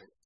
answer.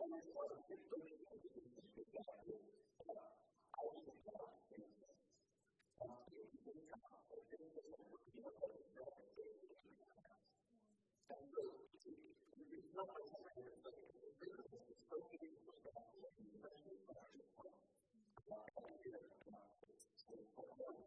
And I thought of this so many things that you could get out of it. I was in college, and I was in college, and things that I was doing, I was not able to do that. And so, it's not like I'm going to say, it's really just a social responsibility, especially for our people. I'm here to talk to you, so I'm going to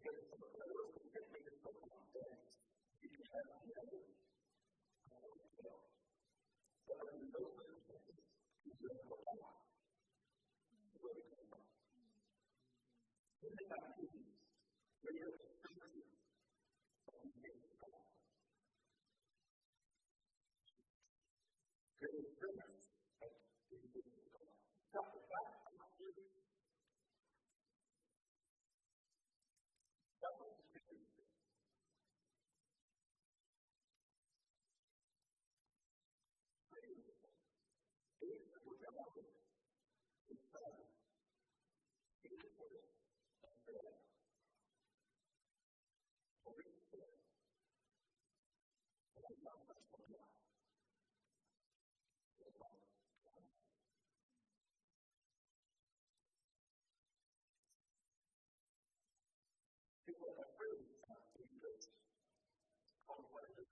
because some of those things that made us so confident, you can have, you know, I don't know. So I mean, those are the things you can have a lot. Where we come from. The thing I'm thinking, when you're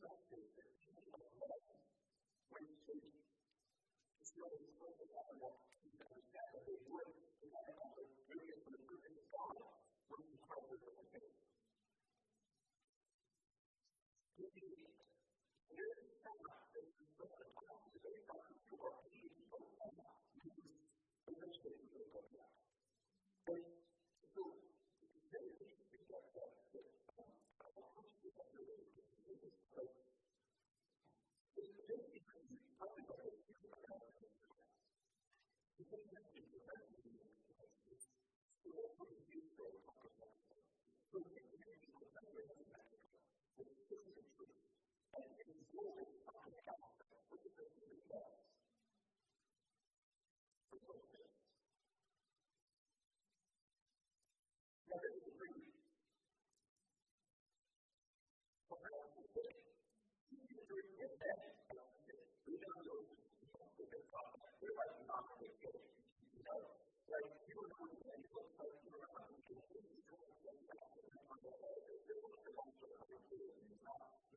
attracted to people like when you see it's not a total dialogue, you understand that they would, you know, have a good and a good response when you tell them what they think.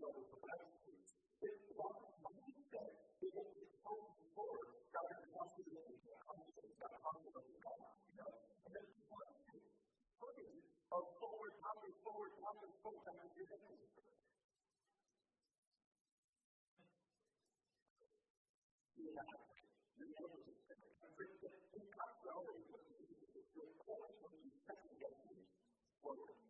each. This one mindset is what is pointing forward rather than one who is in conflict, not conflict with God. You know? And then you want to focus of forward, conflict, forward, conflict, forward, conflict, your enemies. Yeah. The enemies. And for the conflict always, you're always going to be second guessing forward.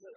because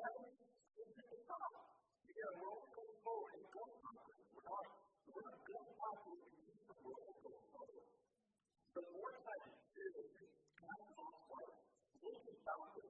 Yeah, we're all going forward and going We're not, we're not going backwards and keep the world going forward. The more time you do, time off work, looking backwards is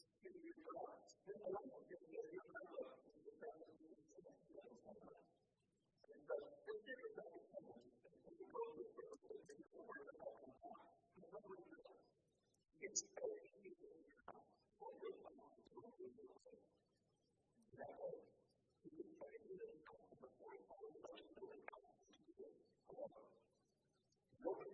can be realized. Then the light is going to get your mind up to the presence of the Spirit. And so, this is the second thing. When you go to the Spirit, it's the word of God comes out. The number of the It's faith in your heart. For your life, it's what you will say. That way, you can say it in the comfort of the Holy Spirit. However, nobody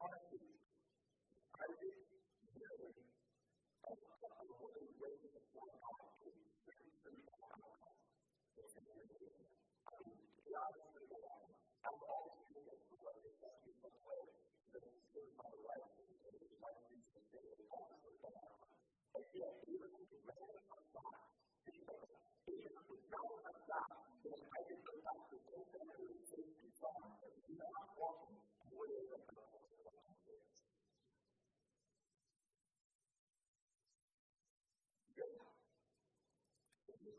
heartbeat. Isaac, Mary, and a couple of women waiting to fly by to bring them to the house. I mean, God is in the land. I'm all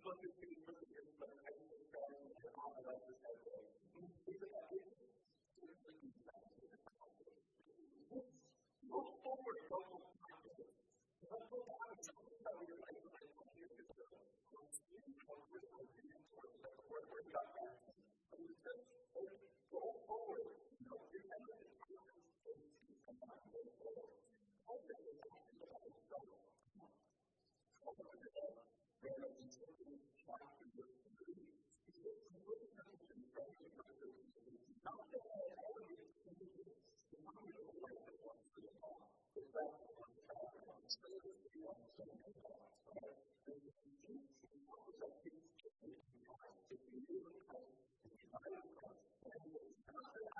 people who are speaking from the church, but I think it's better to get on the right this head way. Most people are so confident. Most people have something that we were like for 20 years ago. When we comfort and reading towards the word where it got back, and just go forward. You know, your message is not going forward. Hope is not to go. Hope is not. There are certain chapters of food that look at the impression of the Not that I ever received it, the mind of the life of one for the all. The fact that one child and service to one son and all. And the truth is what was up to the child. If you knew the Christ, if you knew the Christ, and it's not that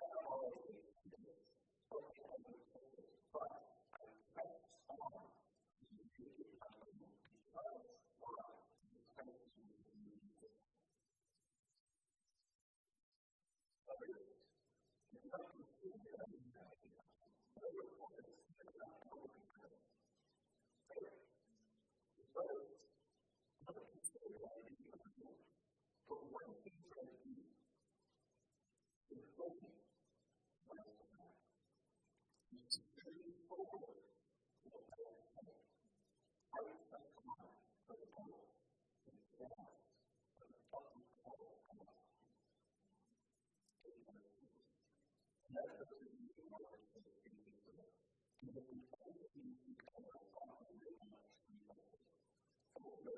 Thank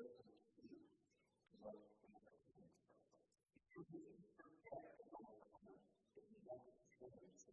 you.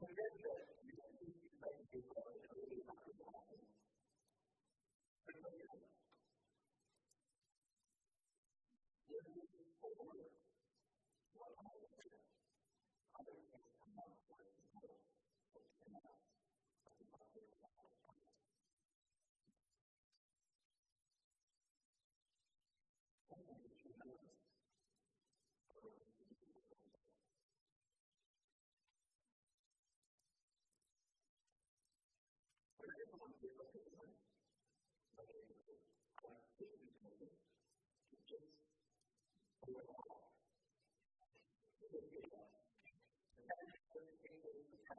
Forget that you. don't need to conscious of your life. It is your life. And that is what the people who have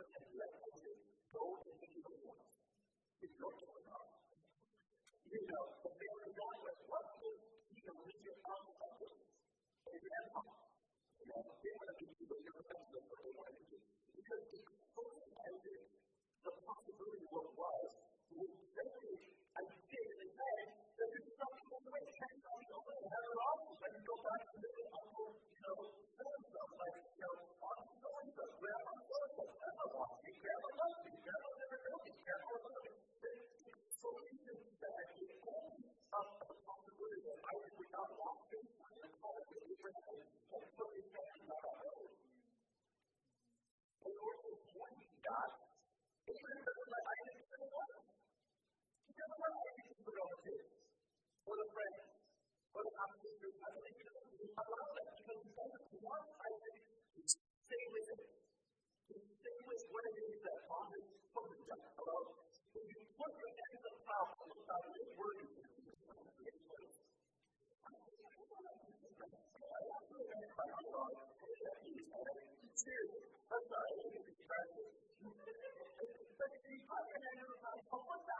kingdom and let others go into the world. It's your. You know, the you can reach your own public. Amen. You know, they want to be you're professional, they want to be Because the possibility of what was, which basically, I did in the that there's something in the can't over have it all, and go back to the uncle, you know, like, you know, Israel You the relative, or the friend. I don't because he doesn't want with him. With what it is that promise from the death of. If you put your head the cloud, it's not really. That's not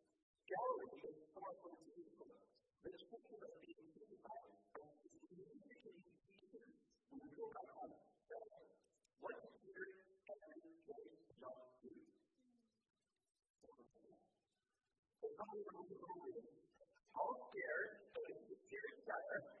Galilee is far from Jerusalem. The description of being crucified is immediately preceded when we go back on seven. What is here every day shall do. It's not even a little How scared, but it's a serious matter.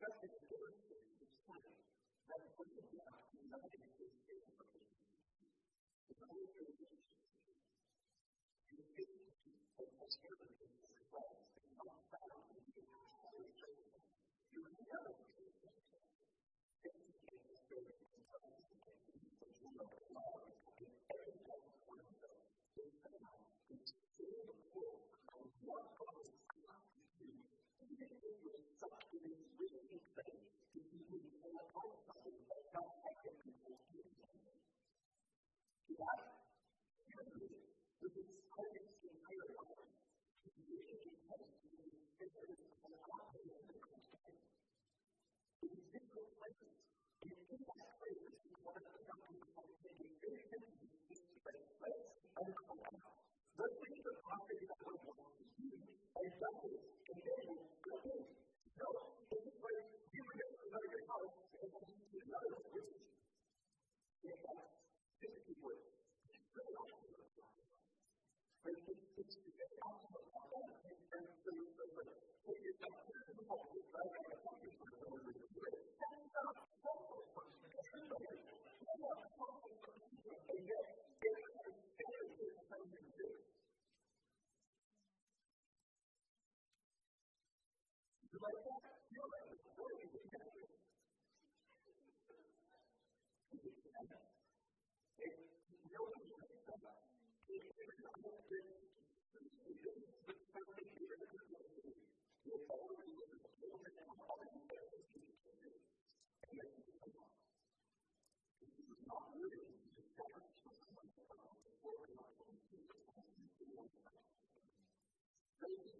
that is the that is what you. have to know is the only thing that you and the thing that was given to you is that it's not found in the you have He's like, well, you're like, what are you doing? Thank you.